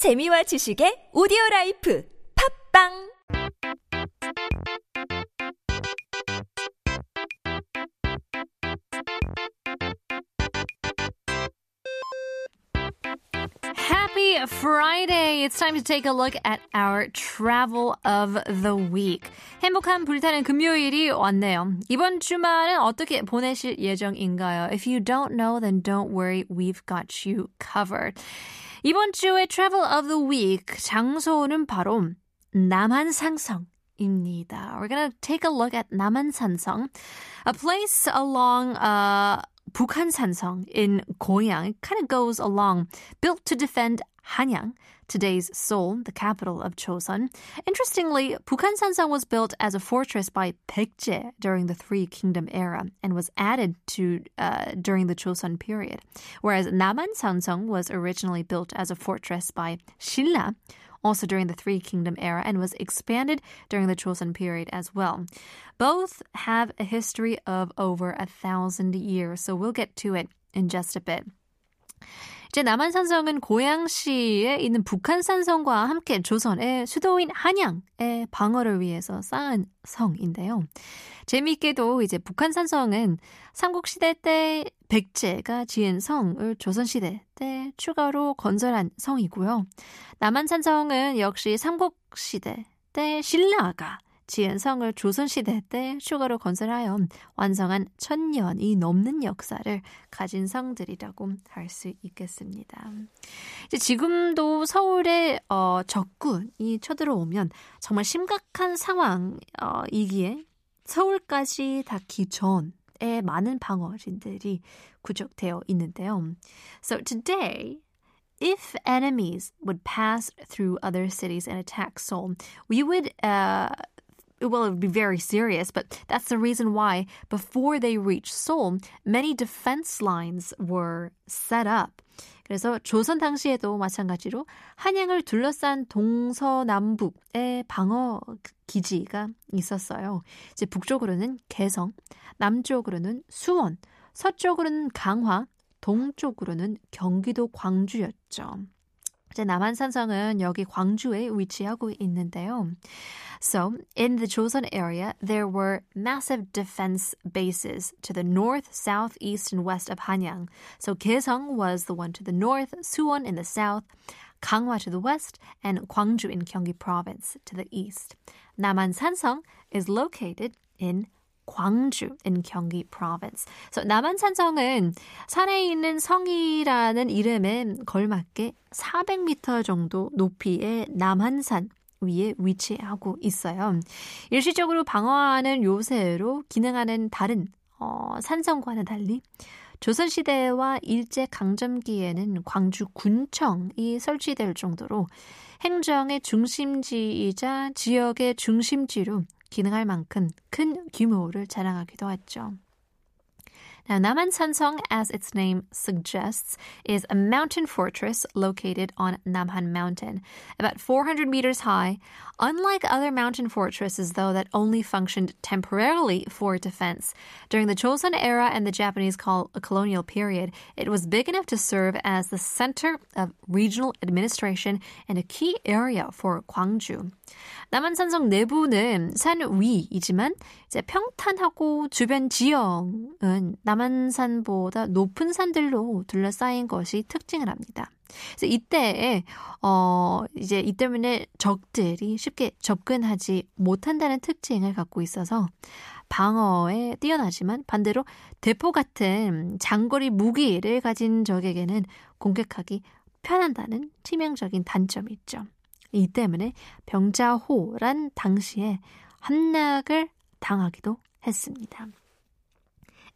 재미와 지식의 오디오 라이프 팝빵 Happy Friday! It's time to take a look at our travel of the week. 행복한 불타는 금요일이 왔네요. 이번 주말은 어떻게 보내실 예정인가요? If you don't know, then don't worry. We've got you covered. 이번 주의 travel of the week 장소는 바로 남한산성입니다. We're gonna take a look at 남한산성, a place along uh, Bukhansansong in Goyang. It kind of goes along, built to defend Hanyang, today's Seoul, the capital of Chosun. Interestingly, Bukhansansong was built as a fortress by Baekje during the Three Kingdom era and was added to uh, during the Chosun period, whereas Namansansong was originally built as a fortress by Shilla also during the Three Kingdom era and was expanded during the Chosun period as well. Both have a history of over a thousand years, so we'll get to it in just a bit. 이제 남한산성은 고양시에 있는 북한산성과 함께 조선의 수도인 한양의 방어를 위해서 쌓은 성인데요. 재미있게도 이제 북한산성은 삼국시대 때 백제가 지은 성을 조선시대 때 추가로 건설한 성이고요. 남한산성은 역시 삼국시대 때 신라가 지은 성을 조선시대 때 추가로 건설하여 완성한 천년이 넘는 역사를 가진 성들이라고 할 수 있겠습니다. 이제 지금도 서울에 어, 적군이 쳐들어오면 정말 심각한 상황이기에 서울까지 닿기 있는데요. So today, if enemies would pass through other cities and attack Seoul, we would uh, well, it would be very serious, but that's the reason why before they reached Seoul, many defense lines were set up. 그래서 조선 당시에도 마찬가지로 한양을 둘러싼 동서남북의 방어 기지가 있었어요. 이제 북쪽으로는 개성, 남쪽으로는 수원, 서쪽으로는 강화, 동쪽으로는 경기도 광주였죠. 이제 남한산성은 여기 광주에 위치하고 있는데요. So, in the Joseon area, there were massive defense bases to the north, south, east, and west of Hanyang. So, Kaesong was the one to the north, Suwon in the south, Ganghwa to the west, and Gwangju in Gyeonggi province to the east. Naman Sansong is located in 광주 in Gyeonggi province. So 남한산성은 산에 있는 성이라는 이름에 걸맞게 400m 정도 높이의 남한산 위에 위치하고 있어요. 일시적으로 방어하는 요새로 기능하는 다른 어, 산성과는 달리 조선시대와 일제강점기에는 광주 군청이 설치될 정도로 행정의 중심지이자 지역의 중심지로 기능할 만큼 큰 규모를 자랑하기도 했죠. Now, Naman as its name suggests, is a mountain fortress located on Namhan Mountain, about 400 meters high. Unlike other mountain fortresses, though, that only functioned temporarily for defense, during the Joseon era and the Japanese colonial period, it was big enough to serve as the center of regional administration and a key area for Gwangju. 남한산성 내부는 산 위이지만 이제 평탄하고 주변 지형은 남한산보다 높은 산들로 둘러싸인 것이 특징을 합니다. 그래서 이때에 어 이제 이 때문에 적들이 쉽게 접근하지 못한다는 특징을 갖고 있어서 방어에 뛰어나지만 반대로 대포 같은 장거리 무기를 가진 적에게는 공격하기 편한다는 치명적인 단점이 있죠. 이 때문에 병자호란 당시에 함락을 당하기도 했습니다.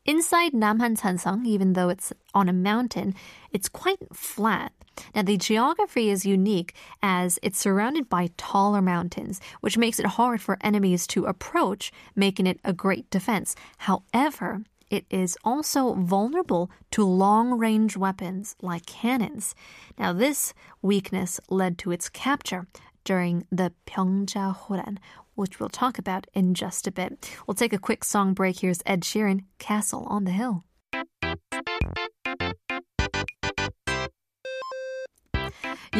Inside Namhan Sansang, even though it's on a mountain, it's quite flat. Now, the geography is unique as it's surrounded by taller mountains, which makes it hard for enemies to approach, making it a great defense. However, it is also vulnerable to long range weapons like cannons. Now, this weakness led to its capture during the Pyeongja-horan, which we'll talk about in just a bit. We'll take a quick song break. Here's Ed Sheeran, Castle on the Hill.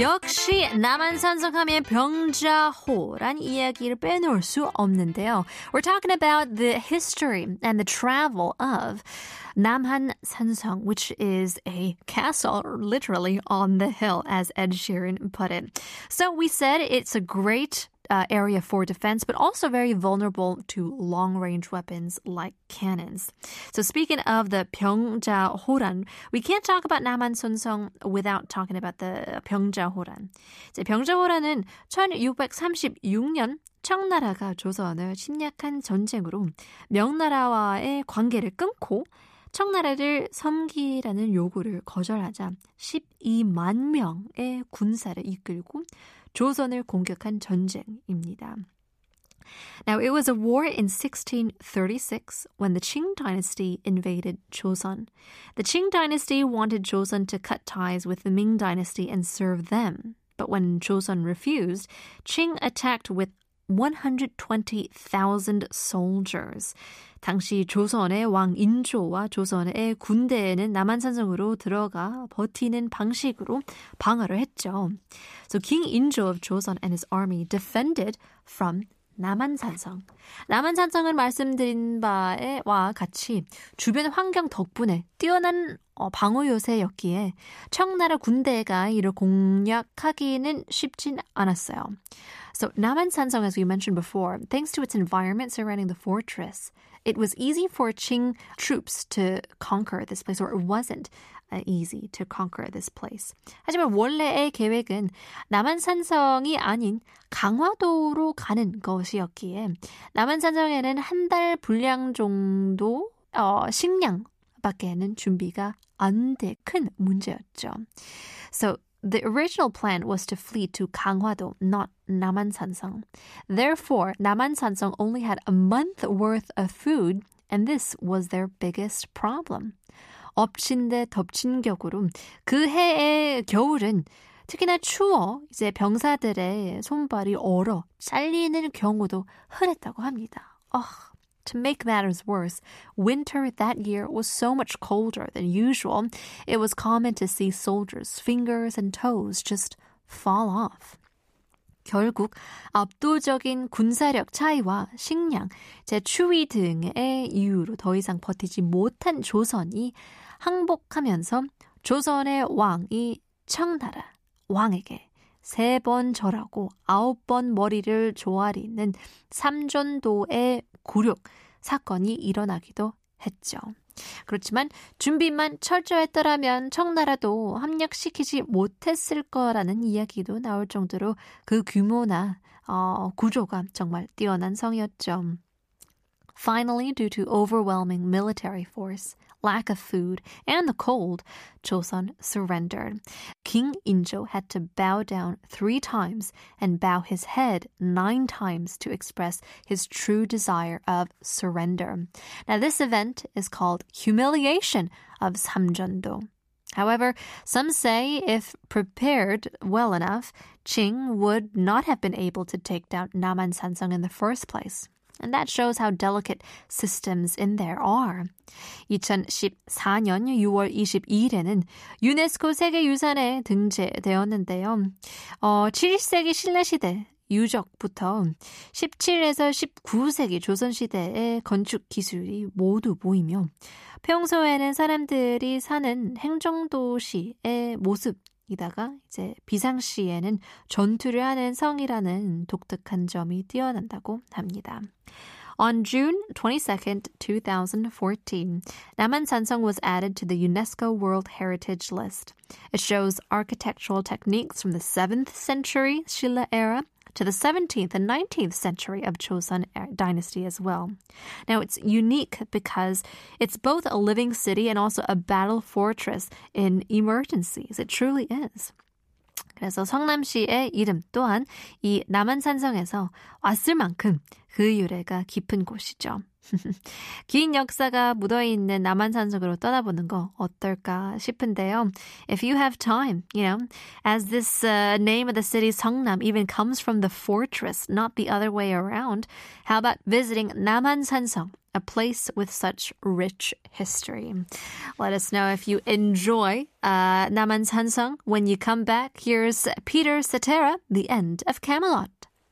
역시 남한산성하면 병자호란 이야기를 빼놓을 수 없는데요. We're talking about the history and the travel of Namhan Sansong, which is a castle literally on the hill, as Ed Sheeran put it. So we said it's a great uh, area for defense, but also very vulnerable to long range weapons like cannons. So, speaking of the Pyeongja Horan, we can't talk about Naman Sunsong without talking about the Pyeongja Horan. 이제 병자 호란은 1636년 청나라가 조선을 침략한 전쟁으로 명나라와의 관계를 끊고 청나라를 섬기라는 요구를 거절하자 12만 명의 군사를 이끌고 조선을 공격한 전쟁입니다. Now, it was a war in 1636 when the Qing dynasty invaded Joseon. The Qing dynasty wanted Joseon to cut ties with the Ming dynasty and serve them. But when Joseon refused, Qing attacked with 120,000 soldiers. 당시 조선의 왕 인조와 조선의 군대에는 남한산성으로 들어가 버티는 방식으로 방어를 했죠. So King Injo of Joseon and his army defended from 남한산성. 남한산성은 말씀드린 바와 같이 주변 환경 덕분에 뛰어난 방어 요새였기에 청나라 군대가 이를 공략하기는 쉽진 않았어요. So Naman-Sansong, as we mentioned before, thanks to its environment surrounding the fortress, it was easy for Qing troops to conquer this place, or it wasn't uh, easy to conquer this place. 하지만 원래의 계획은 남한산성이 아닌 강화도로 가는 것이었기에 남한산성에는 한 달 분량 정도 어, 식량 밖에는 준비가 안 돼 큰 문제였죠. So the original plan was to flee to Ganghwa-do, not Naman-sansong. Therefore, Naman-sansong only had a month worth of food, and this was their biggest problem. 엎친 데 덮친 격으로 그 해의 겨울은 특히나 추워 이제 병사들의 손발이 얼어 잘리는 경우도 흔했다고 합니다. 어, to make matters worse, winter that year was so much colder than usual, it was common to see soldiers' fingers and toes just fall off. 결국 압도적인 군사력 차이와 식량, 제 추위 등의 이유로 더 이상 버티지 못한 조선이 항복하면서 조선의 왕이 청나라 왕에게 세 번 절하고 아홉 번 머리를 조아리는 삼전도의 굴욕 사건이 일어나기도 했죠. 그렇지만 준비만 철저했더라면 청나라도 합력시키지 못했을 거라는 이야기도 나올 정도로 그 규모나 어, 구조가 정말 뛰어난 성이었죠. Finally, due to overwhelming military force, lack of food, and the cold, Joseon surrendered. King Injo had to bow down three times and bow his head nine times to express his true desire of surrender. Now, this event is called humiliation of Samjeondo. However, some say if prepared well enough, Qing would not have been able to take down Naman Sansong in the first place. And that shows how delicate systems in there are. 2014년 6월 22일에는 유네스코 세계유산에 등재되었는데요. 어, 7세기 신라시대 유적부터 17에서 19세기 조선시대의 건축 기술이 모두 보이며 평소에는 사람들이 사는 행정도시의 모습 이다가 이제 비상시에는 전투를 하는 성이라는 독특한 점이 뛰어난다고 합니다. On June 22nd, 2014, Naman Sansong was added to the UNESCO World Heritage List. It shows architectural techniques from the 7th century Shilla era to the 17th and 19th century of Joseon dynasty as well. Now it's unique because it's both a living city and also a battle fortress in emergencies. It truly is. 그래서 성남시의 이름 또한 이 남한산성에서 왔을 만큼 그 유래가 깊은 곳이죠. 긴 역사가 묻어있는 남한산성으로 떠나보는 거 어떨까 싶은데요. If you have time, you know, as this uh, name of the city Seongnam even comes from the fortress, not the other way around, how about visiting 남한산성? A place with such rich history. Let us know if you enjoy uh, Naman Sansong when you come back. Here's Peter Cetera, The End of Camelot.